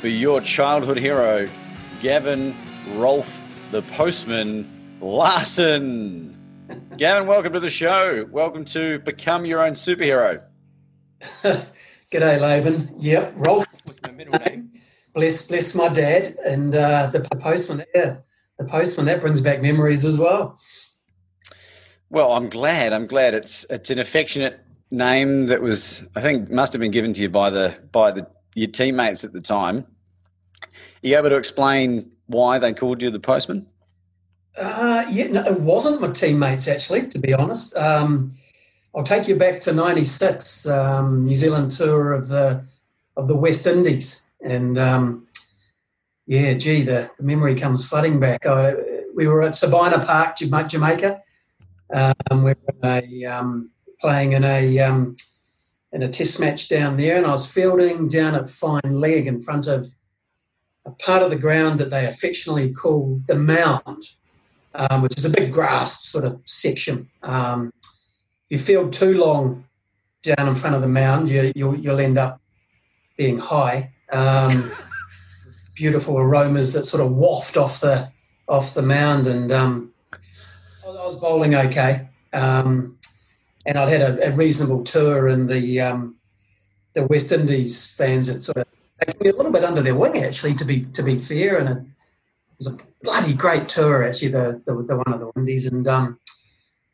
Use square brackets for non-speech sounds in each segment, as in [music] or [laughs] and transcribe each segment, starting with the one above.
for your childhood hero, Gavin Rolf, the postman, Larsen. Gavin, welcome to the show. Welcome to Become Your Own Superhero. [laughs] G'day, Laban. Yep, Rolf was my middle name. [laughs] bless, bless my dad and uh, the postman. Yeah, the postman. That brings back memories as well. Well, I'm glad. I'm glad. It's it's an affectionate name that was, I think, must have been given to you by the by the your teammates at the time. Are you able to explain why they called you the postman? Uh, yeah, no, it wasn't my teammates actually. To be honest, um, I'll take you back to '96 um, New Zealand tour of the of the West Indies, and um, yeah, gee, the, the, memory comes flooding back. I, we were at Sabina Park, Jamaica. Um, we were a, um, playing in a um, in a test match down there, and I was fielding down at Fine Leg in front of a part of the ground that they affectionately call the mound, um, which is a big grass sort of section. Um, you field too long down in front of the mound, you, you'll, you'll end up being high. Um, [laughs] beautiful aromas that sort of waft off the off the mound, and um, I was bowling okay. Um, and I'd had a, a reasonable tour, and the um, the West Indies fans had sort of taken me a little bit under their wing, actually, to be to be fair, and it was a bloody great tour, actually, the the, the one of the Indies, and um,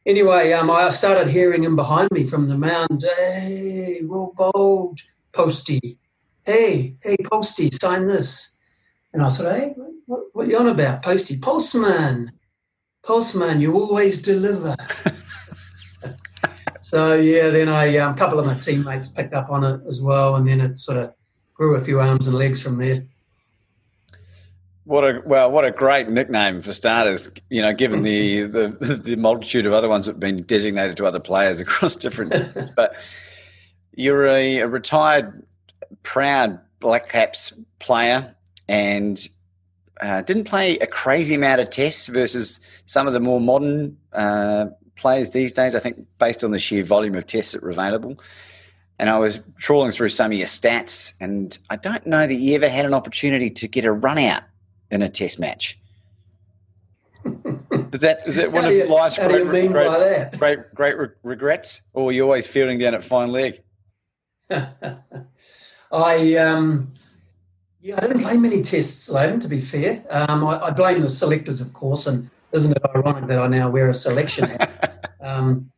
anyway, um, I started hearing him behind me from the mound, hey, well bowled, Posty, hey, hey, Posty, sign this, and I said, hey, what, what you on about, Posty? Postman, postman, you always deliver. [laughs] So yeah, then I um, a couple of my teammates picked up on it as well, and then it sort of grew a few arms and legs from there. What a well, what a great nickname for starters. You know, given the [laughs] the, the multitude of other ones that have been designated to other players across different. [laughs] but you're a, a, retired, proud Black Caps player, and uh, didn't play a crazy amount of tests versus some of the more modern uh, players these days, I think, based on the sheer volume of tests that are available. And I was trawling through some of your stats, and I don't know that you ever had an opportunity to get a run out in a test match. [laughs] is that is that one of you, life's great, great, great, great, great re- regrets, or are you always fielding down at fine leg? [laughs] I um, yeah, I didn't play many tests, Laban. To be fair, um, I, I, blame the selectors, of course, and isn't it ironic that I now wear a selection hat? [laughs] um,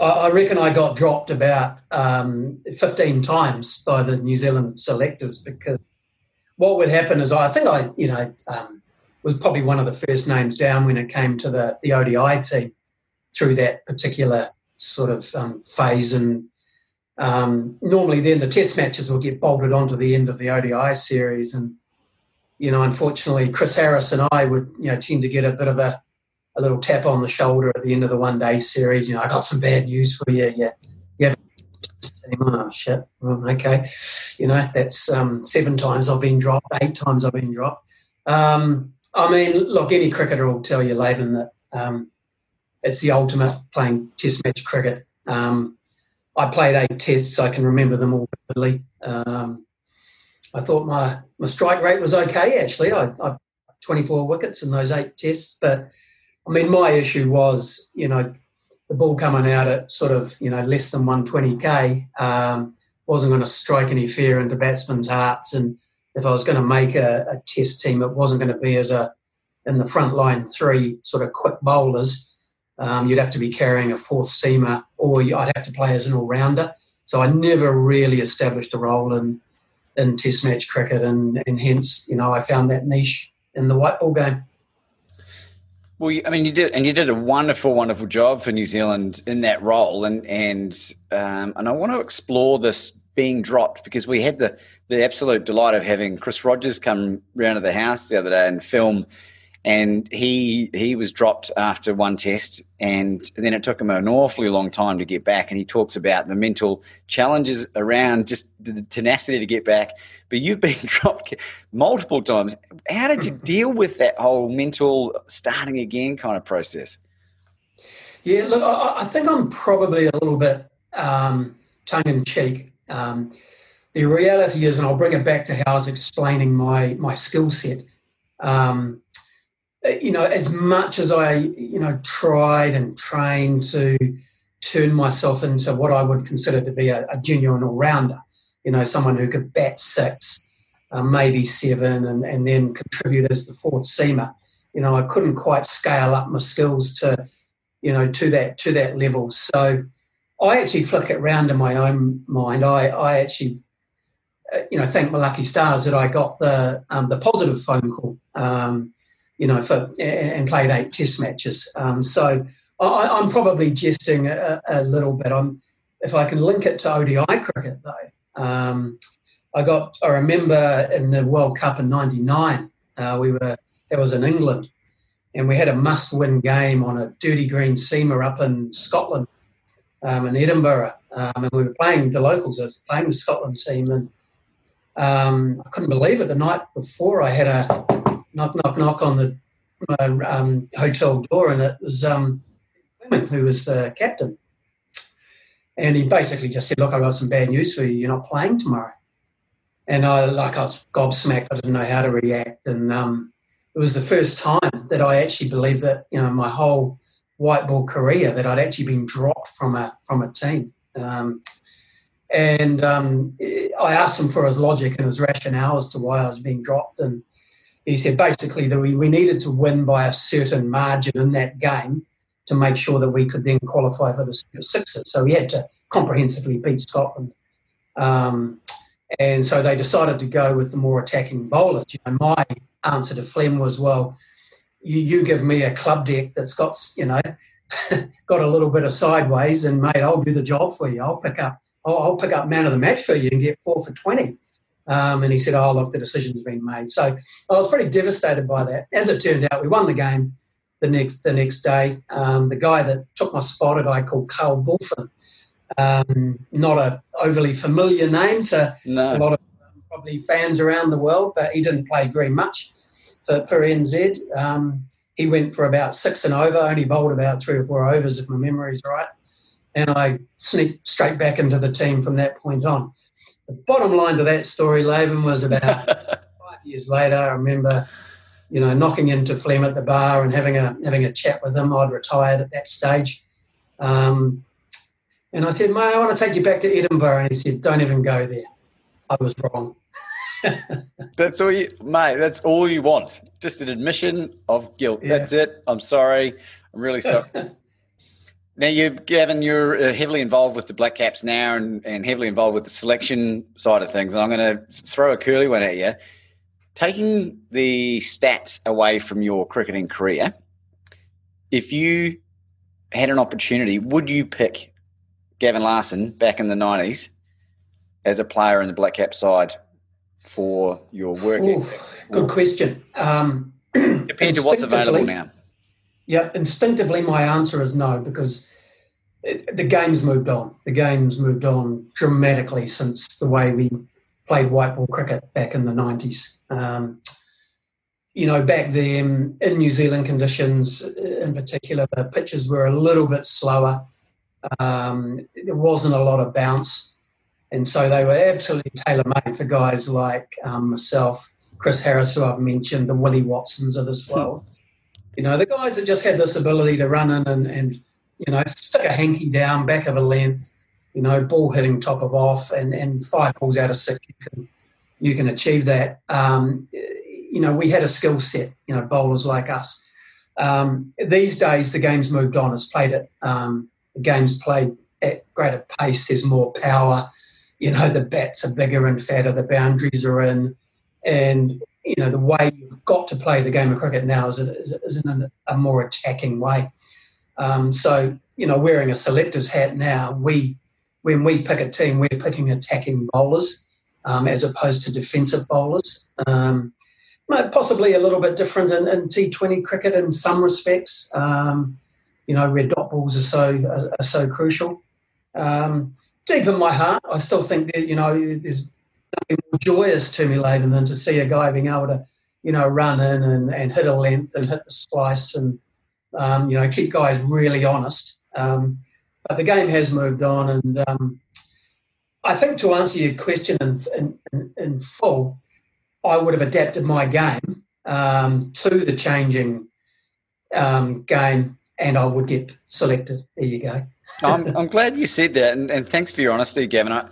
I, I, reckon I got dropped about um, 15 times by the New Zealand selectors because what would happen is I think I, you know, um, was probably one of the first names down when it came to the, the ODI team through that particular sort of um, phase. And um, normally then the test matches will get bolted onto the end of the ODI series. And you know, unfortunately, Chris Harris and I would, you know, tend to get a bit of a, a little tap on the shoulder at the end of the one day series. You know, I got some bad news for you. Yeah, you have oh shit. Okay, you know, that's um, seven times I've been dropped, eight times I've been dropped. Um, I mean, look, any cricketer will tell you, Laban, that um, it's the ultimate playing Test match cricket. Um, I played eight tests. I can remember them all vividly. Um, I thought my, my strike rate was okay, actually. I, I 24 wickets in those eight tests. But, I mean, my issue was, you know, the ball coming out at sort of, you know, less than 120k um, wasn't going to strike any fear into batsmen's hearts. And if I was going to make a, a test team, it wasn't going to be as a in the front line three sort of quick bowlers. Um, you'd have to be carrying a fourth seamer, or I'd have to play as an all rounder. So I never really established a role in in Test match cricket, and, and hence, you know, I found that niche in the white ball game. Well, I mean, you did, and you did a wonderful, wonderful job for New Zealand in that role, and and um, and I want to explore this being dropped because we had the the absolute delight of having Chris Rogers come round to the house the other day and film and he he was dropped after one test and then it took him an awfully long time to get back. And he talks about the mental challenges around just the tenacity to get back. But you've been [laughs] dropped multiple times. How did you [clears throat] deal with that whole mental starting again kind of process? Yeah look i, I think i'm probably a little bit um, tongue-in-cheek um, the reality is and i'll bring it back to how i was explaining my my skill set. Um, you know, as much as I, you know, tried and trained to turn myself into what I would consider to be a, a genuine all rounder, you know, someone who could bat six, uh, maybe seven, and, and then contribute as the fourth seamer. You know, I couldn't quite scale up my skills to, you know, to that to that level. So I actually flick it round in my own mind. I, I actually, uh, you know, thank my lucky stars that I got the um, the positive phone call. Um, you know, for and played eight Test matches. Um, so I, am probably jesting a, a, little bit. I'm, if I can link it to ODI cricket though, um, I got. I remember in the World Cup in '99, uh, we were that was in England, and we had a must-win game on a dirty green seamer up in Scotland, um, in Edinburgh, um, and we were playing the locals. I was playing the Scotland team, and um, I couldn't believe it. The night before, I had a knock, knock, knock on the uh, um, hotel door, and it was um, Clement who was the captain. And he basically just said, "Look, I've got some bad news for you. You're not playing tomorrow." And I, like, I was gobsmacked. I didn't know how to react, and um, it was the first time that I actually believed that, you know, my whole white ball career that I'd actually been dropped from a from a team. Um, and um, I asked him for his logic and his rationale as to why I was being dropped, and he said basically that we, we needed to win by a certain margin in that game to make sure that we could then qualify for the Sixers. So we had to comprehensively beat Scotland. Um, and so they decided to go with the more attacking bowlers. You know, my answer to Flem was, well, you, you give me a club deck that's got, you know, [laughs] got a little bit of sideways, and mate, I'll do the job for you. I'll pick up, I'll, I'll pick up man of the match for you and get four for twenty. Um, and he said, "Oh, look, the decision's been made." So I was pretty devastated by that. As it turned out, we won the game the next the next day. Um, the guy that took my spot, a guy called Carl Bulfin, um, not a overly familiar name to no. a lot of probably fans around the world, but he didn't play very much for, for NZ. Um, he went for about six and over, only bowled about three or four overs, if my memory's right. And I sneaked straight back into the team from that point on the bottom line to that story, Laban, was about [laughs] five years later. I remember, you know, knocking into Flem at the bar and having a having a chat with him. I'd retired at that stage, um, and I said, "Mate, I want to take you back to Edinburgh." And he said, "Don't even go there. I was wrong." [laughs] that's all you, mate. That's all you want. Just an admission of guilt. Yeah. That's it. I'm sorry. I'm really sorry. [laughs] Now, you, Gavin, you're uh, heavily involved with the Black Caps now and, and heavily involved with the selection side of things. And I'm going to throw a curly one at you. Taking the stats away from your cricketing career, if you had an opportunity, would you pick Gavin Larsen back in the 90s as a player in the Black Cap side for your work? Ooh, good question. Um, [clears throat] Compared to what's available now? Yeah, instinctively, my answer is no because it, the game's moved on. The game's moved on dramatically since the way we played white ball cricket back in the 90s. Um, you know, back then in New Zealand conditions in particular, the pitches were a little bit slower. Um, there wasn't a lot of bounce. And so they were absolutely tailor made for guys like um, myself, Chris Harris, who I've mentioned, the Willie Watsons of this world. You know, the guys that just had this ability to run in and, and you know, stick a hanky down, back of a length, you know, ball hitting top of off, and, and five balls out of six, you can you can achieve that. Um, you know, we had a skill set. You know, bowlers like us. Um, these days, the game's moved on. It's played at um, the game's played at greater pace. There's more power. You know, the bats are bigger and fatter. The boundaries are in, and you know the way you've got to play the game of cricket now is, is, is in a, more attacking way. Um, so you know, wearing a selector's hat now, we when we pick a team, we're picking attacking bowlers um, as opposed to defensive bowlers. Um, possibly a little bit different in, in T20 cricket in some respects. Um, you know, where dot balls are so are, are so crucial. Um, deep in my heart, I still think that you know there's more joyous to me, Laban, than to see a guy being able to you know run in and, and hit a length and hit the slice and um, you know keep guys really honest. Um, but the game has moved on, and um, I think to answer your question in, in, in, in full, I would have adapted my game um, to the changing um, game, and I would get selected. There you go. I'm, I'm glad you said that, and, and thanks for your honesty, Gavin. I,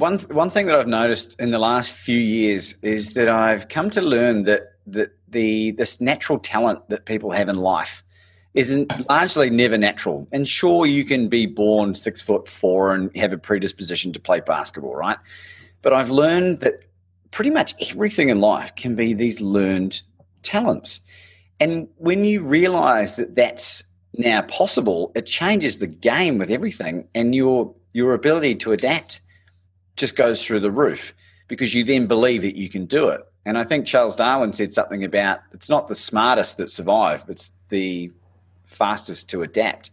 one one thing that I've noticed in the last few years is that I've come to learn that that the this natural talent that people have in life isn't largely never natural. And sure, you can be born six foot four and have a predisposition to play basketball, right? But I've learned that pretty much everything in life can be these learned talents. And when you realize that that's now possible, it changes the game with everything, and your your ability to adapt just goes through the roof because you then believe that you can do it. And I think Charles Darwin said something about it's not the smartest that survive, it's the fastest to adapt.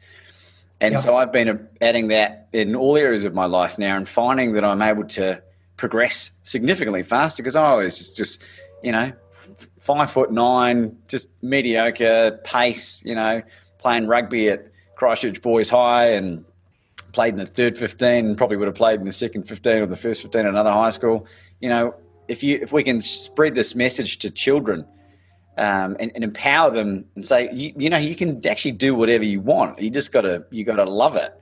And so I've been adding that in all areas of my life now and finding that I'm able to progress significantly faster because I was just, you know, five foot nine, just mediocre pace, you know, playing rugby at Christchurch Boys High and played in the third 15 probably would have played in the second 15 or the first 15 at another high school. You know, if you if we can spread this message to children um, and, and, empower them and say, you, you, know, you can actually do whatever you want. You just gotta you gotta love it.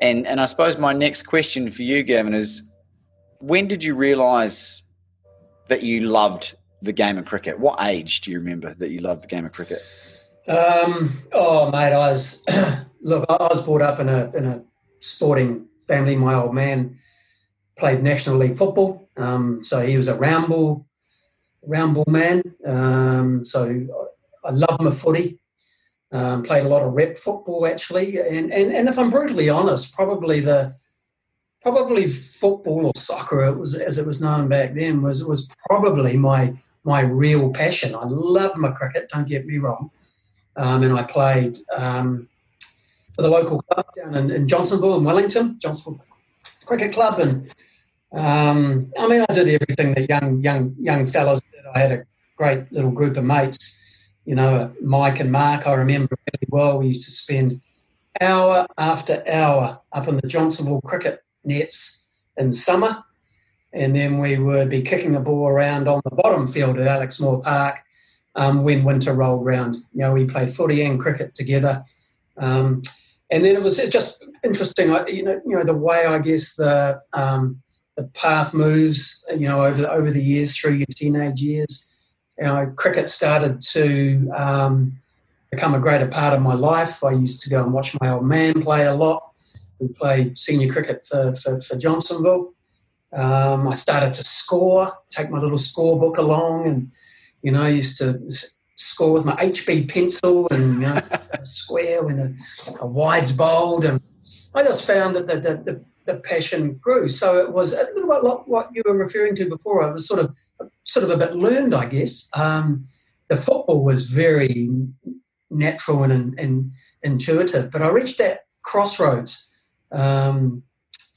And and I suppose my next question for you, Gavin, is when did you realise that you loved the game of cricket? What age do you remember that you loved the game of cricket? Um, oh, mate, I was [clears throat] look. I was brought up in a in a sporting family. My old man played national league football, um, so he was a round ball round ball man. Um, so I love my footy. Um, played a lot of rep football actually, and, and and if I'm brutally honest, probably the probably football or soccer, it was as it was known back then, was was probably my my real passion. I love my cricket. Don't get me wrong, um, and I played um, for the local club down in, in, Johnsonville and Wellington, Johnsonville Cricket Club, and um, I mean I did everything that young young young fellas did. I had a great little group of mates. You know, Mike and Mark, I remember really well. We used to spend hour after hour up in the Johnsonville cricket nets in summer, and then we would be kicking the ball around on the bottom field at Alex Moore Park um, when winter rolled round. You know, we played footy and cricket together. Um, and then it was just interesting, you know, you know the way I guess the um, the path moves, you know, over over the years through your teenage years. You know, cricket started to um, become a greater part of my life. I used to go and watch my old man play a lot, who played senior cricket for for, for Johnsonville. Um, I started to score, take my little scorebook along, and you know, I used to score with my HB pencil and you know, a square and a, a, wide's bowled. And I just found that the, the, the, the, passion grew. So it was a little bit like what you were referring to before. I was sort of sort of a bit learned, I guess. Um, the football was very natural and, and, intuitive, but I reached that crossroads um,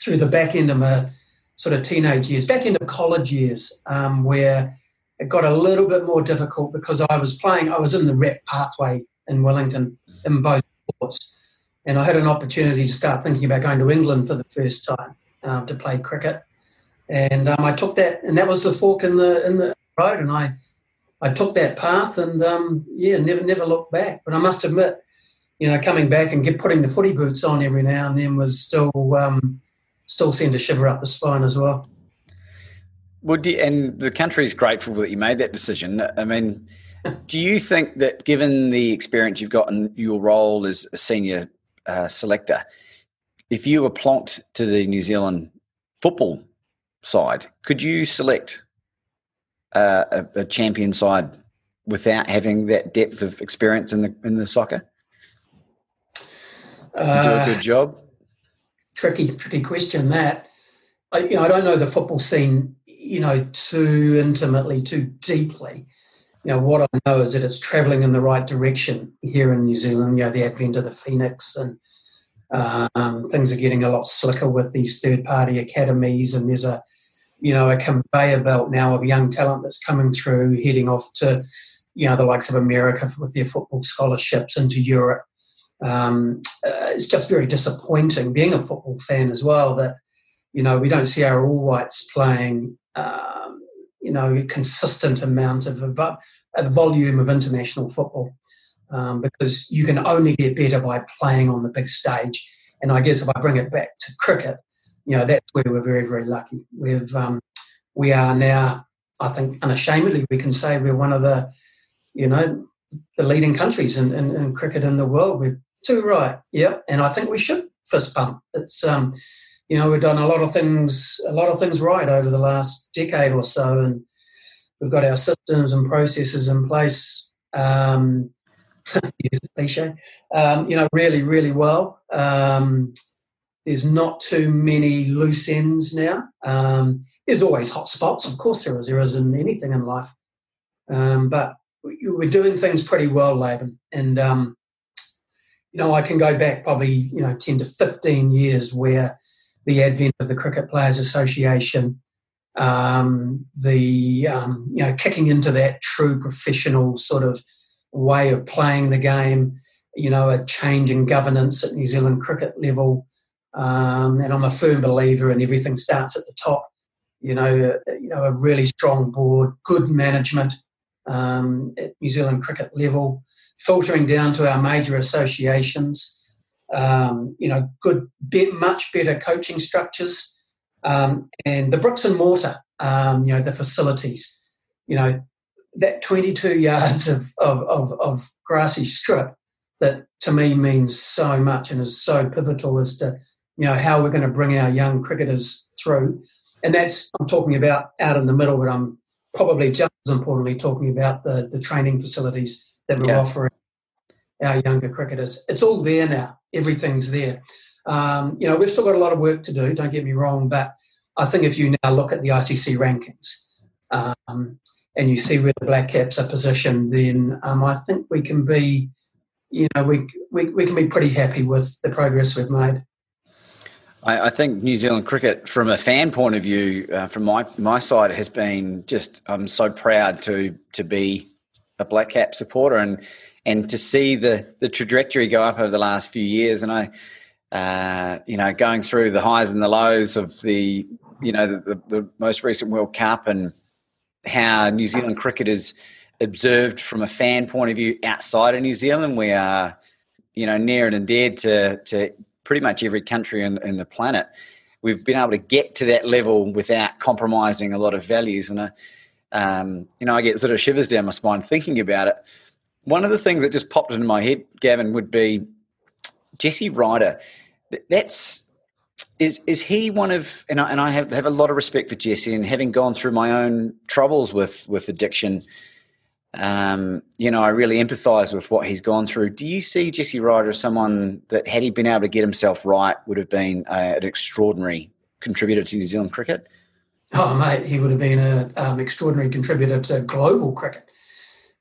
through the back end of my sort of teenage years, back into college years, um, where it got a little bit more difficult because I was playing, I was in the rep pathway in Wellington in both sports. And I had an opportunity to start thinking about going to England for the first time uh, to play cricket. And um, I took that, and that was the fork in the in the road. And I, I took that path, and um, yeah, never never looked back. But I must admit, you know, coming back and get putting the footy boots on every now and then was still um, still seemed to shiver up the spine as well Well, you, and the country is grateful that you made that decision. I mean, [laughs] do you think that given the experience you've got in your role as a senior uh, selector, if you were plonked to the New Zealand football side, could you select uh, a, a, champion side without having that depth of experience in the in the soccer? Uh, do a good uh, job. Tricky, tricky question. That I, you know, I don't know the football scene, you know, too intimately, too deeply. You know, what I know is that it's travelling in the right direction here in New Zealand. You know, the advent of the Phoenix and um, things are getting a lot slicker with these third-party academies, and there's a, you know, a conveyor belt now of young talent that's coming through, heading off to, you know, the likes of America with their football scholarships into Europe. Um, uh, it's just very disappointing, being a football fan as well, that you know we don't see our All Whites playing. Um, you know, consistent amount of a, a volume of international football um, because you can only get better by playing on the big stage. And I guess if I bring it back to cricket, you know, that's where we're very, very lucky. We've um, we are now, I think, unashamedly, we can say we're one of the, you know, the leading countries in, in, in cricket in the world. We're too right, yeah, and I think we should fist pump. It's um, you know, we've done a lot of things, a lot of things right over the last decade or so, and we've got our systems and processes in place. Um, [laughs] use cliche, um, you know, really, really well. Um, there's not too many loose ends now. Um, there's always hot spots, of course there is. There is in anything in life, um, but we're doing things pretty well, Laban. And um, you know, I can go back probably you know ten to fifteen years where the advent of the Cricket Players Association, um, the you know kicking into that true professional sort of way of playing the game, you know, a change in governance at New Zealand cricket level. Um, and I'm a firm believer in everything starts at the top. You know, you know, a really strong board, good management um, at New Zealand cricket level, filtering down to our major associations. Um, you know, good, much better coaching structures, um, and the bricks and mortar. Um, you know, the facilities. You know, that 22 [laughs] yards of, of, of, of, grassy strip that to me means so much and is so pivotal as to you know how we're going to bring our young cricketers through and that's i'm talking about out in the middle but i'm probably just as importantly talking about the, the training facilities that we're yeah. offering our younger cricketers it's all there now everything's there um, you know we've still got a lot of work to do don't get me wrong but i think if you now look at the icc rankings um, and you see where the black caps are positioned, then um, I think we can be, you know, we, we, we can be pretty happy with the progress we've made. I, think New Zealand cricket, from a fan point of view, uh, from my my side, has been just. I'm so proud to to be a black cap supporter and and to see the the trajectory go up over the last few years. And I, uh, you know, going through the highs and the lows of the, you know, the, the, the most recent World Cup and how New Zealand cricket is observed from a fan point of view outside of New Zealand. We are, you know, near and dear to, to pretty much every country in, in the planet. We've been able to get to that level without compromising a lot of values. And, uh, um, you know, I get sort of shivers down my spine thinking about it. One of the things that just popped into my head, Gavin, would be Jesse Ryder. That's is is he one of and I, and I have, have a lot of respect for Jesse and having gone through my own troubles with with addiction um, you know I really empathize with what he's gone through. Do you see Jesse Ryder as someone that had he been able to get himself right would have been uh, an extraordinary contributor to New Zealand cricket? Oh mate he would have been an um, extraordinary contributor to global cricket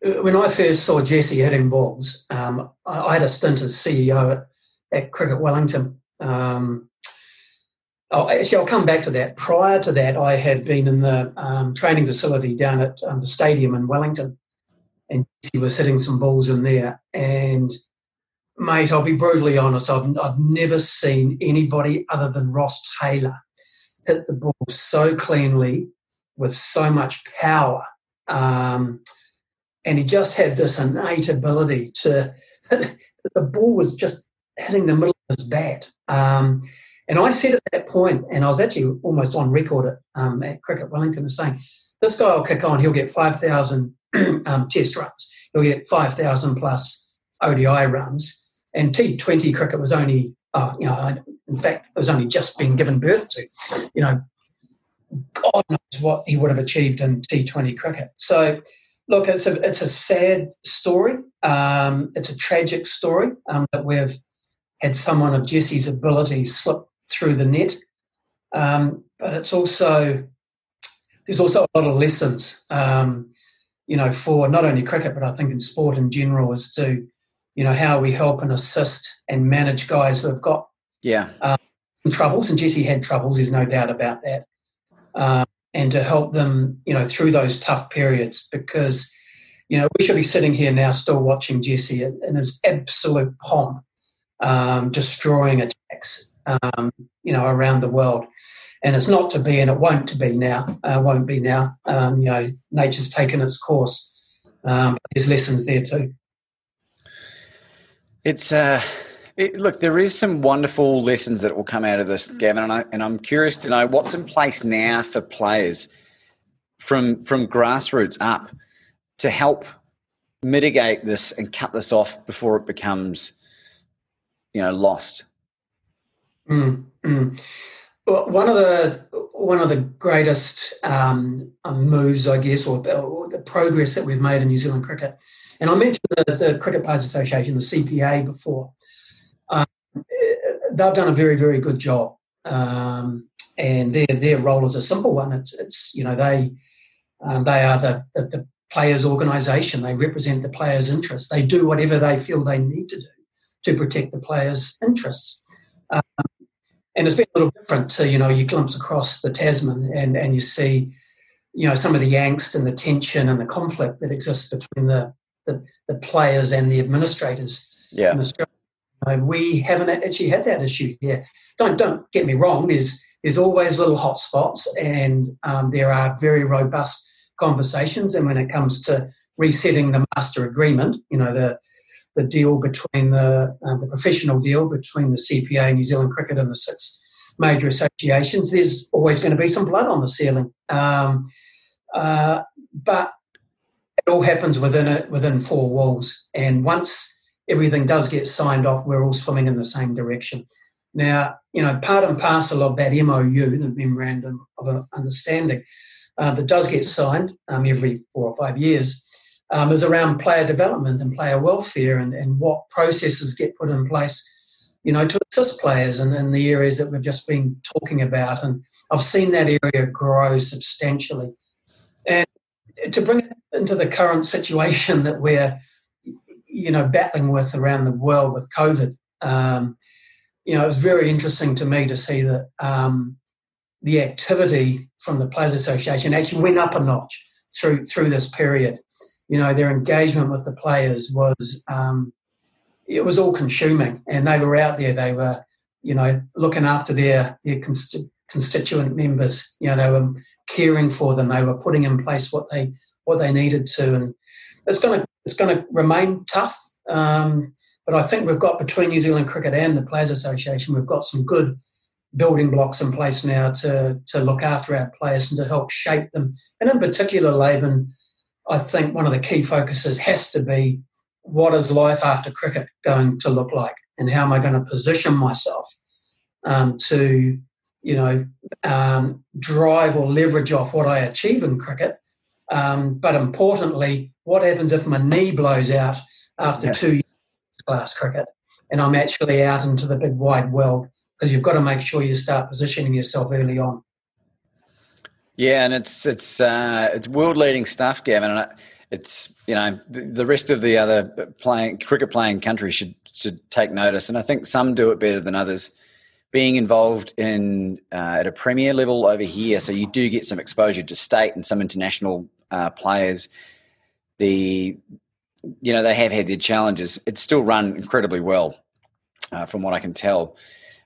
when I first saw Jesse hitting balls um, I, had a stint as CEO at, at Cricket Wellington um, Oh, actually, I'll come back to that. Prior to that, I had been in the um, training facility down at um, the stadium in Wellington, and he was hitting some balls in there. And mate, I'll be brutally honest, I've, I've never seen anybody other than Ross Taylor hit the ball so cleanly with so much power. Um, and he just had this innate ability to, [laughs] the ball was just hitting the middle of his bat. Um, And I said at that point, and I was actually almost on record at, um, at Cricket Wellington as saying, this guy will kick on, he'll get 5,000 [clears throat] um, test runs, he'll get 5,000 plus ODI runs. And T20 cricket was only, oh, you know, in fact, it was only just being given birth to. You know, God knows what he would have achieved in T20 cricket. So, look, it's a, it's a sad story. Um, it's a tragic story um, that we've had someone of Jesse's ability slip through the net. Um, but it's also there's also a lot of lessons, um, you know, for not only cricket but I think in sport in general, as to you know how we help and assist and manage guys who have got yeah um, troubles. And Jesse had troubles. There's no doubt about that. And to help them, you know, through those tough periods, because you know we should be sitting here now still watching Jesse in his absolute pomp, um, destroying attacks um, you know, around the world. And it's not to be, and it won't to be now. Uh, won't be now. Um, you know, nature's taken its course. Um, there's lessons there too. It's uh, it, look, there is some wonderful lessons that will come out of this, Gavin, and, I, and I'm curious to know what's in place now for players from from grassroots up to help mitigate this and cut this off before it becomes, you know, lost. Mm, mm. Well, one of the one of the greatest um, um, moves, I guess, or, or, the progress that we've made in New Zealand cricket, and I mentioned the, the Cricket Players Association, the CPA, before. They've done a very, very good job, um, and their their role is a simple one. It's it's you know they um, they are the, the, the players' organisation. They represent the players' interests. They do whatever they feel they need to do to protect the players' interests. Um, and it's been a little different to you know you glimpse across the Tasman and and you see you know some of the angst and the tension and the conflict that exists between the the, the players and the administrators yeah. in Australia. We haven't actually had that issue here. Don't don't get me wrong. There's there's always little hot spots, and um, there are very robust conversations. And when it comes to resetting the master agreement, you know the the deal between the, uh, the professional deal between the CPA, New Zealand Cricket, and the six major associations, there's always going to be some blood on the ceiling. Um, uh, but it all happens within it within four walls, and once everything does get signed off, we're all swimming in the same direction. Now, you know, part and parcel of that MOU, the Memorandum of Understanding, uh, that does get signed um, every four or five years, um, is around player development and player welfare and, and what processes get put in place, you know, to assist players in, in the areas that we've just been talking about. And I've seen that area grow substantially. And to bring it into the current situation that we're, you know, battling with around the world with COVID, um, you know, it was very interesting to me to see that um, the activity from the Players Association actually went up a notch through through this period you know, their engagement with the players was um, it was all consuming, and they were out there. They were, you know, looking after their their consti- constituent members. You know, they were caring for them. They were putting in place what they what they needed to, and it's going to it's going to remain tough. Um, but I think we've got between New Zealand Cricket and the Players Association, we've got some good building blocks in place now to to look after our players and to help shape them. And in particular, Laban, I think one of the key focuses has to be what is life after cricket going to look like, and how am I going to position myself um, to, you know, um, drive or leverage off what I achieve in cricket. Um, but importantly, what happens if my knee blows out after two years of class cricket, and I'm actually out into the big wide world? Because you've got to make sure you start positioning yourself early on. Yeah, and it's it's uh, it's world leading stuff, Gavin. And it's you know the, rest of the other playing cricket playing countries should should take notice, and I think some do it better than others. Being involved in uh, at a premier level over here, so you do get some exposure to state and some international uh, players. The you know they have had their challenges. It's still run incredibly well, uh, from what I can tell.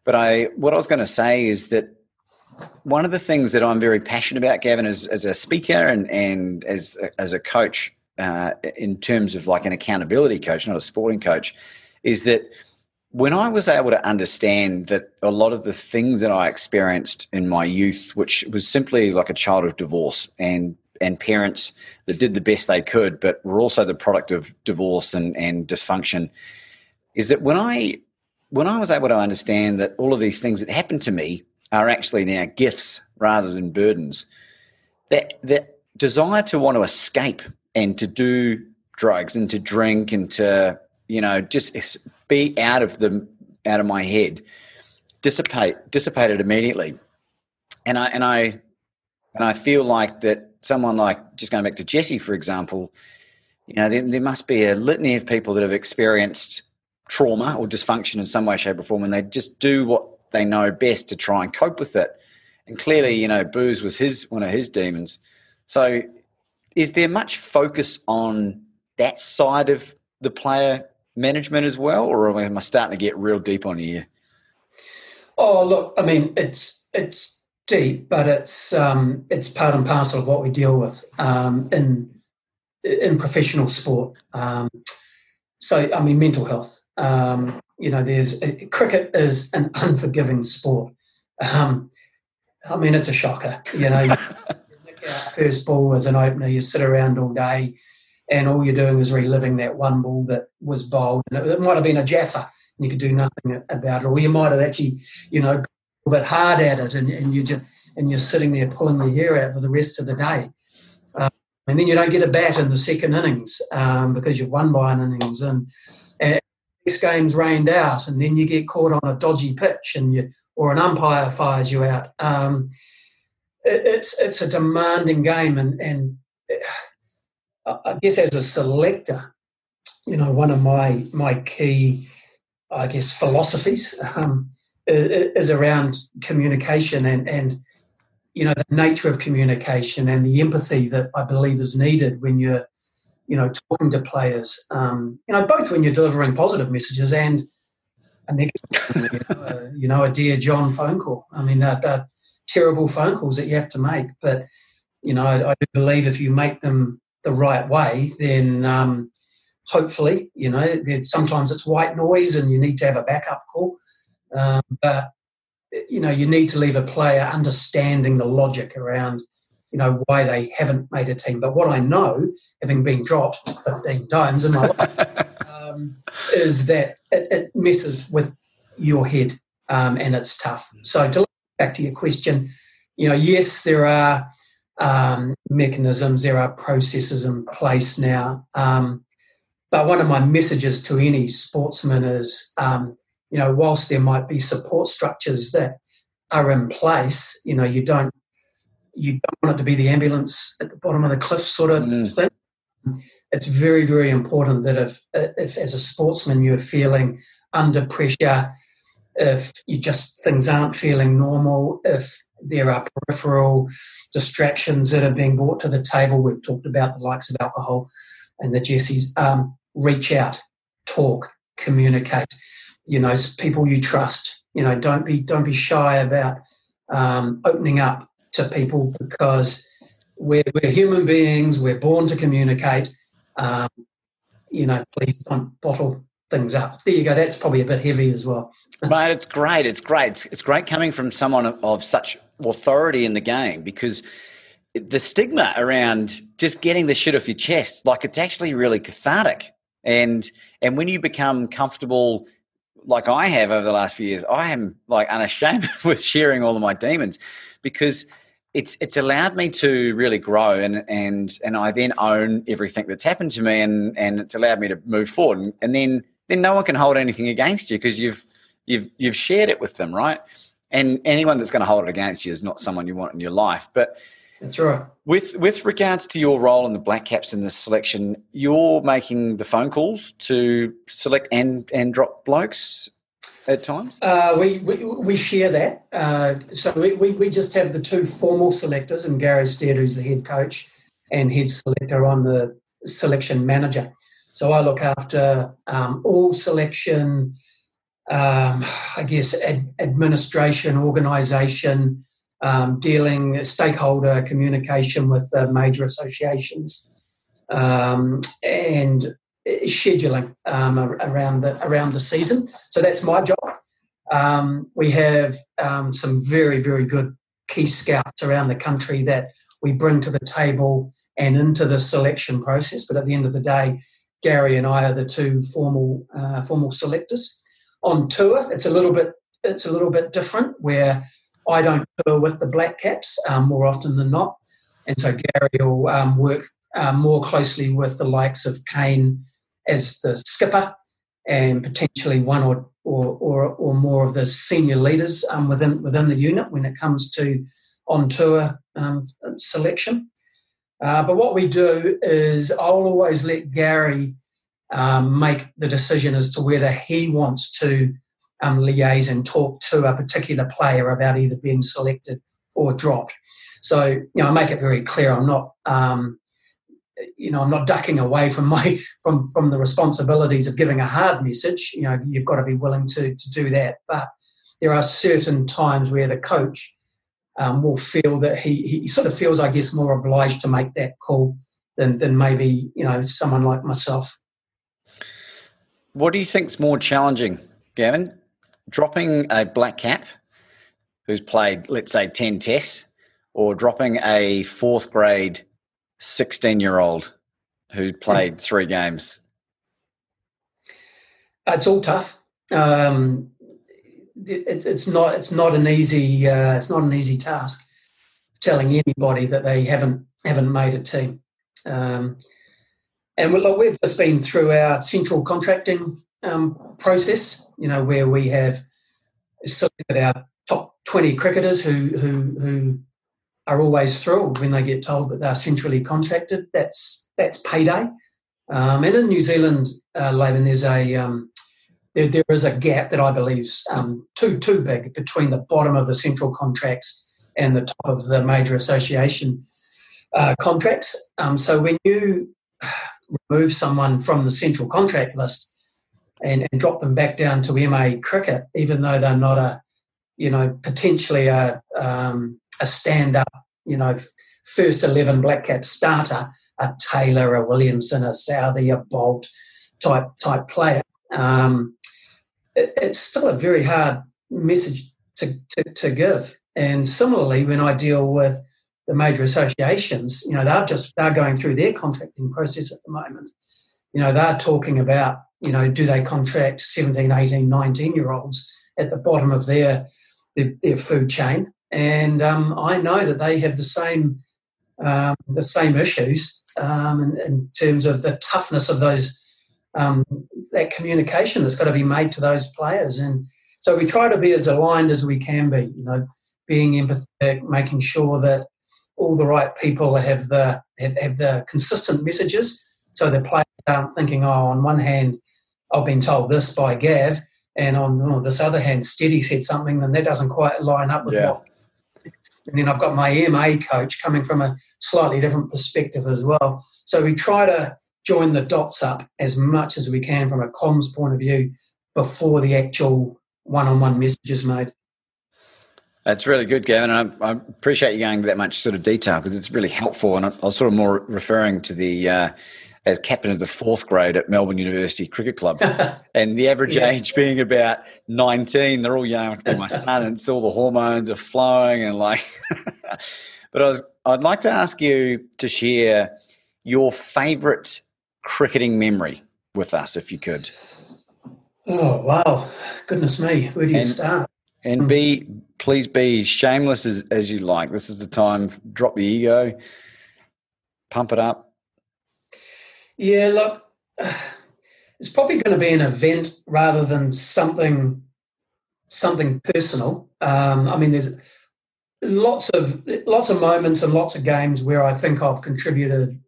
But I what I was going to say is that one of the things that I'm very passionate about, Gavin, as, as a speaker and, and as, as a coach, uh, in terms of like an accountability coach, not a sporting coach, is that when I was able to understand that a lot of the things that I experienced in my youth, which was simply like a child of divorce and and parents that did the best they could, but were also the product of divorce and, and dysfunction, is that when I when I was able to understand that all of these things that happened to me are actually now gifts rather than burdens, that that desire to want to escape and to do drugs and to drink and to you know just be out of the out of my head dissipate dissipated immediately. And i and i and i feel like that someone like just going back to jesse for example you know there, there must be a litany of people that have experienced trauma or dysfunction in some way shape or form and they just do what they know best to try and cope with it and clearly you know booze was his one of his demons so is there much focus on that side of the player management as well, or am I starting to get real deep on you? Oh, look, I mean, it's it's deep, but it's um, it's part and parcel of what we deal with um, in in professional sport. Um, so, I mean, mental health. Um, you know, there's uh, cricket is an [laughs] unforgiving sport. Um, I mean, it's a shocker. You know, [laughs] first ball as an opener, you sit around all day and all you're doing is reliving that one ball that was bowled. And it, might have been a jaffa, and you could do nothing about it, or you might have actually, you know, bit hard at it, and, and you just and you're sitting there pulling the hair out for the rest of the day. Um, and then you don't get a bat in the second innings um, because you've won by an innings, and, and next game's rained out, and then you get caught on a dodgy pitch, and you or an umpire fires you out. Um, it, it's it's a demanding game, and and I guess as a selector, you know, one of my my key, I guess, philosophies um, is around communication and and you know the nature of communication and the empathy that I believe is needed when you're you know talking to players. Um, you know, both when you're delivering positive messages and a negative, you, know, a, you know, a dear John phone call. I mean, they're, terrible phone calls that you have to make, but you know, I, I believe if you make them the right way, then um, hopefully, you know, sometimes it's white noise and you need to have a backup call. Um, but, you know, you need to leave a player understanding the logic around, you know, why they haven't made a team. But what I know, having been dropped 15 times in my life, [laughs] um, is that it, it, messes with your head um, and it's tough. So to back to your question, you know, yes, there are um, mechanisms, there are processes in place now. Um, but one of my messages to any sportsman is, um, you know, whilst there might be support structures that are in place, you know, you don't you don't want it to be the ambulance at the bottom of the cliff sort of mm. thing. It's very, very important that if, if as a sportsman you're feeling under pressure, if you just things aren't feeling normal, if there are peripheral distractions that are being brought to the table. We've talked about the likes of alcohol and the Jessies. Um, reach out, talk, communicate. You know, people you trust. You know, don't be don't be shy about um, opening up to people because we're, we're human beings. We're born to communicate. Um, you know, please don't bottle things up. There you go. That's probably a bit heavy as well. [laughs] Mate, it's great. It's great. It's, it's great coming from someone of, of such authority in the game because the stigma around just getting the shit off your chest, like it's actually really cathartic. And and when you become comfortable, like I have over the last few years, I am like unashamed [laughs] with sharing all of my demons because it's it's allowed me to really grow and and and I then own everything that's happened to me and and it's allowed me to move forward and, and then then no one can hold anything against you because you've you've you've shared it with them, right? And anyone that's going to hold it against you is not someone you want in your life. But that's right. With with regards to your role in the Black Caps in this selection, you're making the phone calls to select and and drop blokes at times. Uh, we, we we share that. Uh, so we, we, we just have the two formal selectors, and Gary Stead, who's the head coach and head selector, on the selection manager. So I look after um, all selection, um, I guess, ad- administration, organisation, um, dealing stakeholder communication with the major associations, um, and scheduling um, around the around the season. So that's my job. Um, we have um, some very very good key scouts around the country that we bring to the table and into the selection process. But at the end of the day, Gary and I are the two formal uh, formal selectors. On tour, it's a little bit it's a little bit different where I don't tour with the Black Caps um, more often than not, and so Gary will um, work um, more closely with the likes of Kane as the skipper and potentially one or or, or, or more of the senior leaders um, within within the unit when it comes to on tour um, selection. Uh, but what we do is I'll always let Gary um, make the decision as to whether he wants to um, liaise and talk to a particular player about either being selected or dropped. So, you know, I make it very clear I'm not, um, you know, I'm not ducking away from my [laughs] from from the responsibilities of giving a hard message. You know, you've got to be willing to to do that. But there are certain times where the coach um, will feel that he, he sort of feels, I guess, more obliged to make that call than, than maybe, you know, someone like myself. What do you think is more challenging, Gavin? Dropping a black cap who's played, let's say, 10 tests, or dropping a fourth grade 16 year old who played three games? It's all tough. Um, it, it's not it's not an easy uh, it's not an easy task telling anybody that they haven't haven't made a team. Um, and look, we've just been through our central contracting um, process, you know, where we have selected our top 20 cricketers who, who, who are always thrilled when they get told that they're centrally contracted. That's, that's payday. Um, and in New Zealand, uh, Laban, there's a, um, there, there is a gap that I believe is um, too too big between the bottom of the central contracts and the top of the major association uh, contracts. Um, so when you [sighs] remove someone from the central contract list and, and, drop them back down to MA cricket, even though they're not a you know potentially a um, a stand up you know first eleven black cap starter, a Taylor, a Williamson, a Southee, a Bolt type type player. Um, it, it's still a very hard message to, to, to give. And similarly, when I deal with the major associations, you know, they're just they're going through their contracting process at the moment. You know, they're talking about, you know, do they contract 17, 18, 19 year olds at the bottom of their their, their food chain? And um, I know that they have the same um, the same issues um, in, in, terms of the toughness of those um, that communication that's got to be made to those players. And so we try to be as aligned as we can be, you know, being empathetic, making sure that all the right people have the have, have the consistent messages so the players aren't thinking, oh, on one hand, I've been told this by Gav, and on oh, this other hand, Steady said something, and that doesn't quite line up with yeah. what. And then I've got my MA coach coming from a slightly different perspective as well. So we try to join the dots up as much as we can from a comms point of view before the actual one-on-one message is made. That's really good, Gavin. I, I appreciate you going into that much sort of detail because it's really helpful. And I, I was sort of more referring to the uh, as captain of the fourth grade at Melbourne University Cricket Club, [laughs] and the average yeah. age being about nineteen. They're all young to be my son, and still the hormones are flowing and like. [laughs] but I was, I'd like to ask you to share your favourite cricketing memory with us, if you could. Oh wow, goodness me, where do you and, start? And be please be shameless as, as you like. This is the time. Drop the ego, pump it up. Yeah, look, it's probably going to be an event rather than something something personal. Um, I mean, there's lots of lots of moments and lots of games where I think I've contributed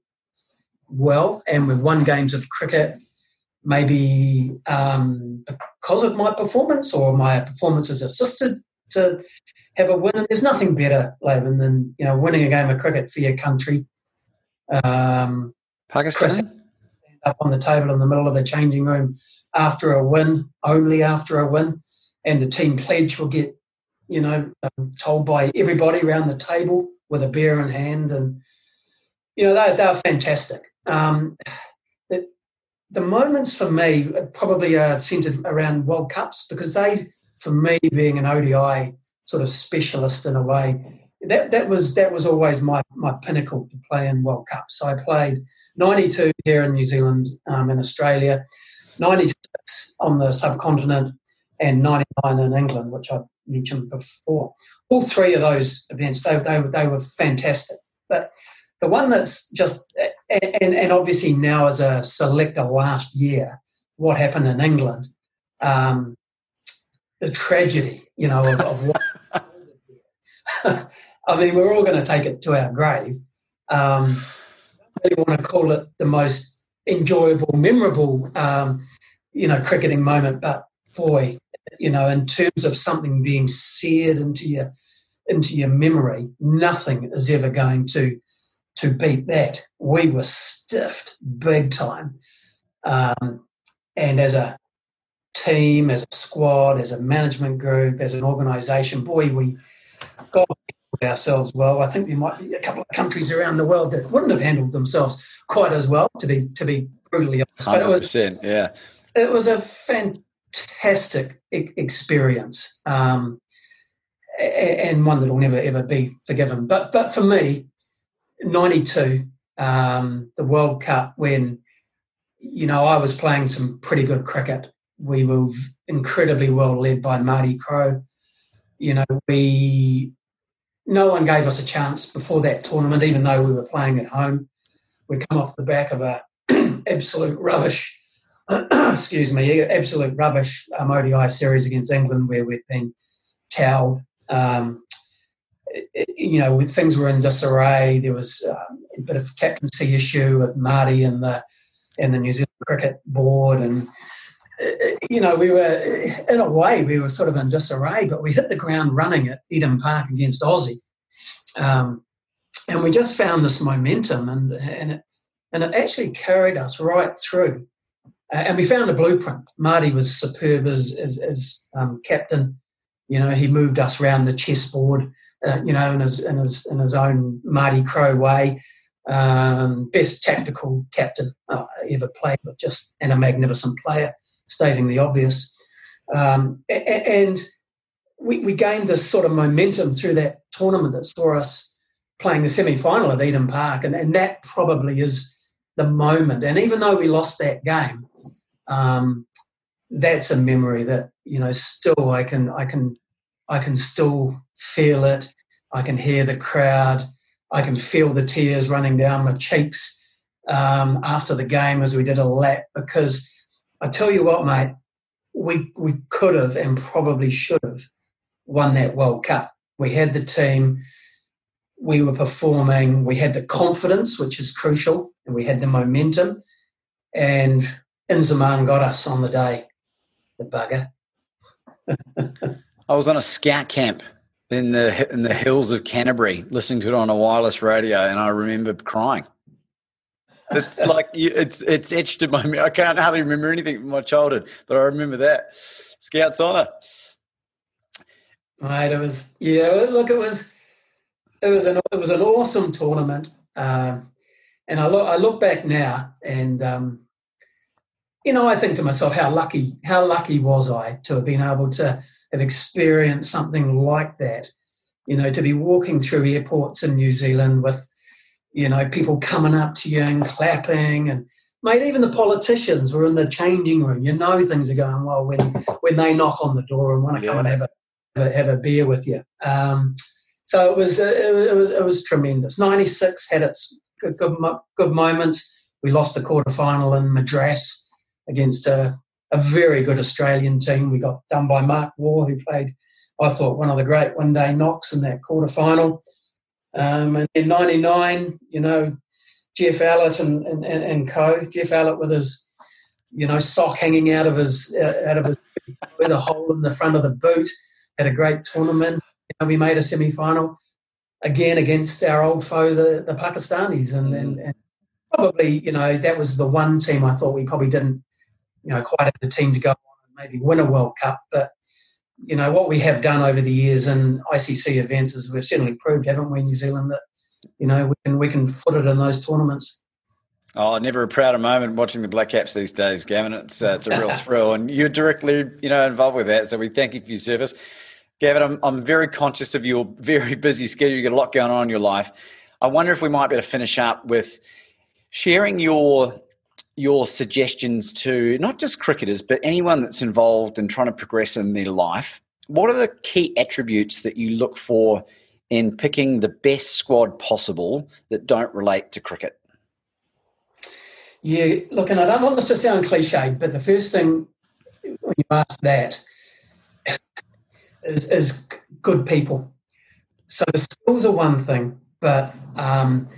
well, and we've won games of cricket, maybe um, because of my performance or my performance has assisted to have a win. And there's nothing better, Laban, than you know winning a game of cricket for your country. Um, Pakistan up on the table in the middle of the changing room after a win, only after a win, and the team pledge will get you know um, told by everybody around the table with a beer in hand, and you know they they're fantastic. Um, the moments for me probably are centered around World Cups because they, for me, being an ODI sort of specialist in a way, that that was that was always my my pinnacle to play in World Cups. So I played '92 here in New Zealand, um, in Australia, '96 on the subcontinent, and '99 in England, which I mentioned before. All three of those events, they they, they were fantastic. But the one that's just and, and obviously now as a selector last year, what happened in England, um, the tragedy, you know, of, of what. [laughs] [laughs] I mean, we're all going to take it to our grave. Um, I really want to call it the most enjoyable, memorable, um, you know, cricketing moment. But boy, you know, in terms of something being seared into your into your memory, nothing is ever going to to beat that. We were stiffed big time, um, and as a team, as a squad, as a management group, as an organisation, boy, we got ourselves well. I think there might be a couple of countries around the world that wouldn't have handled themselves quite as well. To be to be brutally honest, but it was yeah, it was a fantastic experience. Um, and one that will never ever be forgiven. But but for me, '92, um, the World Cup, when you know I was playing some pretty good cricket. We were incredibly well led by Marty Crowe. You know, we no one gave us a chance before that tournament, even though we were playing at home. We'd come off the back of a [clears throat] absolute rubbish, [clears throat] excuse me, absolute rubbish um, ODI series against England where we'd been towed. Um, you know, things were in disarray. There was um, a bit of captaincy issue with Marty and the and the New Zealand Cricket Board, and you know, we were, in a way, we were sort of in disarray, but we hit the ground running at Eden Park against Aussie. Um, and we just found this momentum, and, and, it, and it actually carried us right through. Uh, and we found a blueprint. Marty was superb as, as, as um, captain. You know, he moved us around the chessboard, uh, you know, in his, in, his, in his own Marty Crowe way. Um, best tactical captain uh, ever played, but just and a magnificent player stating the obvious. Um, and we, we gained this sort of momentum through that tournament that saw us playing the semi final at Eden Park. And, and that probably is the moment. And even though we lost that game, um, that's a memory that you know still I can I can I can still feel it. I can hear the crowd. I can feel the tears running down my cheeks um, after the game as we did a lap because I tell you what, mate, we we could have and probably should have won that World Cup. We had the team, we were performing, we had the confidence, which is crucial, and we had the momentum. And Inzamam got us on the day, the bugger. [laughs] I was on a scout camp in the in the hills of Canterbury, listening to it on a wireless radio, and I remember crying. It's like it's it's etched in my. I can't hardly remember anything from my childhood, but I remember that Scouts honour. Right, it was yeah. Look, it was it was an it was an awesome tournament, um, and I look I look back now, and um, you know I think to myself, how lucky how lucky was I to have been able to have experienced something like that. You know, to be walking through airports in New Zealand with you know, people coming up to you and clapping and mate, even the politicians were in the changing room. You know things are going well when when they knock on the door and want to yeah. come and have a, have a beer with you. Um, so it was, uh, it was it was tremendous. Ninety six had its good, good good moments. We lost the quarter final in Madras against a, a very good Australian team. We got done by Mark Waugh, who played, I thought, one of the great one day knocks in that quarter final. Um, and in '99, you know, Geoff Allott and, and, and, co. Geoff Allott with his, you know, sock hanging out of his uh, out of his with a hole in the front of the boot. Had a great tournament. You know, we made a semi final again against our old foe, the, the Pakistanis, and, and, and probably you know that was the one team I thought we probably didn't, you know, quite have the team to go on and maybe win a World Cup, but you know, what we have done over the years in ICC events is we've certainly proved, haven't we, New Zealand, that, you know, we can, we can foot it in those tournaments. Oh, never a prouder moment watching the Black Caps these days, Gavin. It's uh, it's a real [laughs] thrill, and you're directly you know involved with that. So we thank you for your service, Gavin. I'm I'm very conscious of your [laughs] very busy schedule. You got a lot going on in your life. I wonder if we might be able to finish up with sharing your your suggestions to not just cricketers but anyone that's involved in trying to progress in their life. What are the key attributes that you look for in picking the best squad possible that don't relate to cricket? Yeah, look, and I don't want this to sound cliched, but the first thing when you ask that is, is good people. So skills are one thing, but um,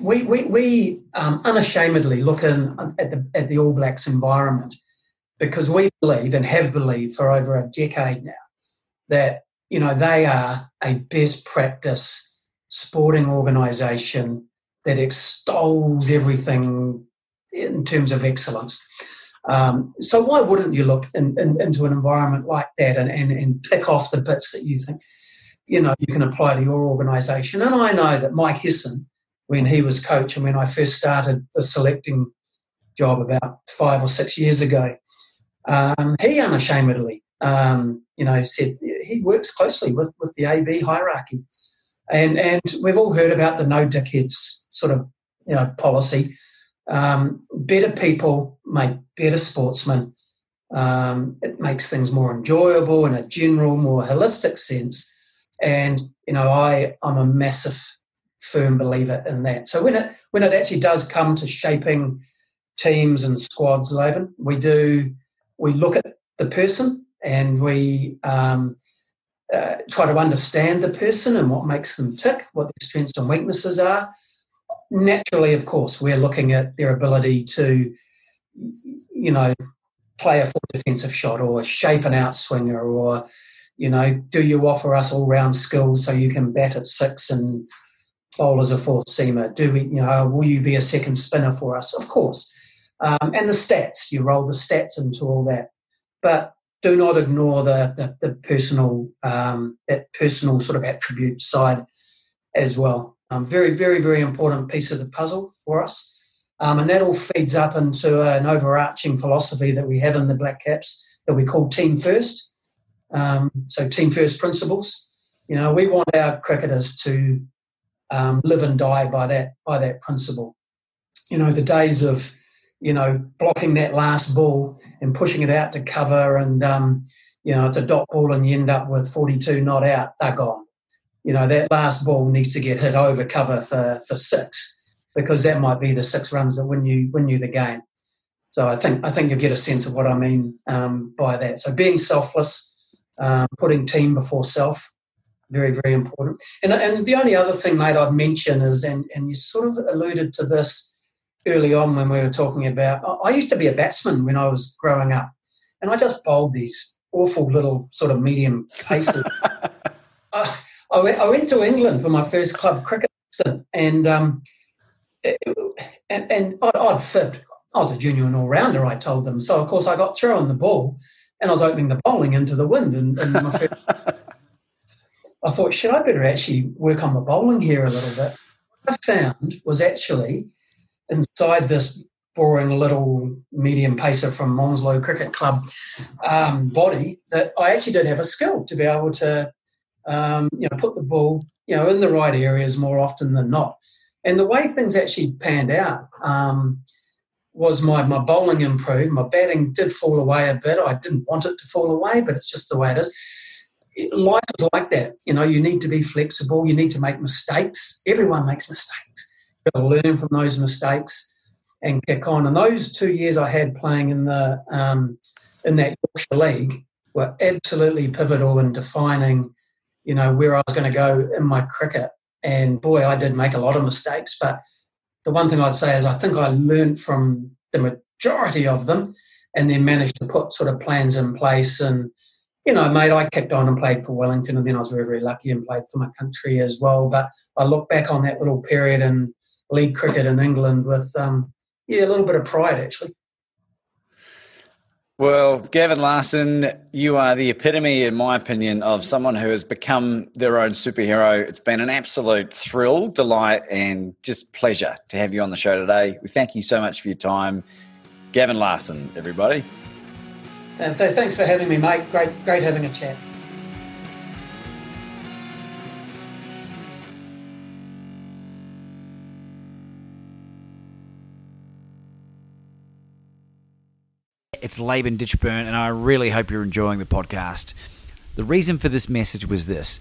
we we, we um, unashamedly look in at the at the All Blacks environment because we believe and have believed for over a decade now that you know they are a best practice sporting organisation that extols everything in terms of excellence. Um, so why wouldn't you look in, in, into an environment like that and, and, and pick off the bits that you think you know you can apply to your organisation? And I know that Mike Hesson, when he was coach and when I first started the selecting job about five or six years ago, um, he unashamedly, um, you know, said he works closely with, with the AB hierarchy. And, and we've all heard about the no dickheads sort of you know policy. Um, better people make better sportsmen. Um, it makes things more enjoyable in a general, more holistic sense. And you know, I I'm a massive firm believer in that. So when it when it actually does come to shaping teams and squads, Laban, we do we look at the person and we um, uh, try to understand the person and what makes them tick, what their strengths and weaknesses are, naturally, of course, we're looking at their ability to, you know, play a full defensive shot or shape an outswinger or, you know, do you offer us all round skills so you can bat at six and bowl as a fourth seamer? Do we, you know, will you be a second spinner for us? Of course. Um, and the stats, you roll the stats into all that. But do not ignore the, the, the personal, um, that personal sort of attribute side as well. Um, very, very, very important piece of the puzzle for us. Um, and that all feeds up into an overarching philosophy that we have in the Black Caps that we call Team First. Um, so, Team First principles. You know, we want our cricketers to um, live and die by that by that principle. You know, the days of you know blocking that last ball and pushing it out to cover, and um, you know it's a dot ball and you end up with 42 not out. They're gone you know, that last ball needs to get hit over cover for, for six because that might be the six runs that win you win you the game. So I think I think you'll get a sense of what I mean um, by that. So being selfless, um, putting team before self, very very important. And and the only other thing, mate, I'd mention is, and and you sort of alluded to this early on when we were talking about. I used to be a batsman when I was growing up, and I just bowled these awful little sort of medium paces. [laughs] uh, I went, I went to England for my first club cricket stint, and um, and, and I'd, I'd fit. I was a junior and all rounder. I told them. So of course I got thrown the ball, and I was opening the bowling into the wind. And, and my first, [laughs] I thought, should I better actually work on my bowling here a little bit? What I found was actually inside this boring little medium pacer from Monslow Cricket Club um, body that I actually did have a skill to be able to um, you know, put the ball, you know, in the right areas more often than not. And the way things actually panned out um, was my, my bowling improved. My batting did fall away a bit. I didn't want it to fall away, but it's just the way it is. Life is like that. You know, you need to be flexible. You need to make mistakes. Everyone makes mistakes. You've got to learn from those mistakes and kick on. And those two years I had playing in the um, in that Yorkshire League were absolutely pivotal in defining you know, where I was going to go in my cricket. And boy, I did make a lot of mistakes. But the one thing I'd say is I think I learned from the majority of them and then managed to put sort of plans in place. And, you know, mate, I kept on and played for Wellington. And then I was very, very lucky and played for my country as well. But I look back on that little period in league cricket in England with, um, yeah, a little bit of pride actually. Well, Gavin Larsen, you are the epitome, in my opinion, of someone who has become their own superhero. It's been an absolute thrill, delight, and just pleasure to have you on the show today. We thank you so much for your time. Gavin Larsen, everybody. Uh, th- thanks for having me, mate. Great, great having a chat. It's Laban Ditchburn, and I really hope you're enjoying the podcast. The reason for this message was this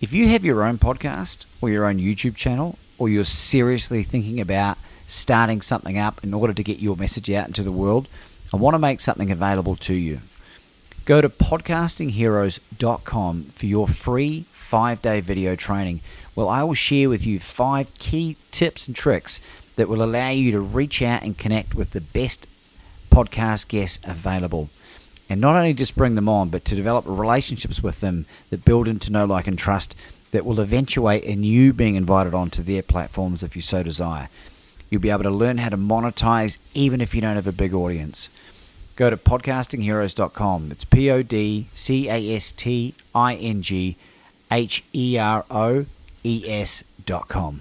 if you have your own podcast or your own YouTube channel, or you're seriously thinking about starting something up in order to get your message out into the world, I want to make something available to you. Go to podcastingheroes.com for your free five day video training. Well, I will share with you five key tips and tricks that will allow you to reach out and connect with the best podcast guests available. And not only just bring them on, but to develop relationships with them that build into know, like, and trust that will eventuate in you being invited onto their platforms if you so desire. You'll be able to learn how to monetize even if you don't have a big audience. Go to podcastingheroes.com. It's P O D C A S T I N G H E R O E S.com.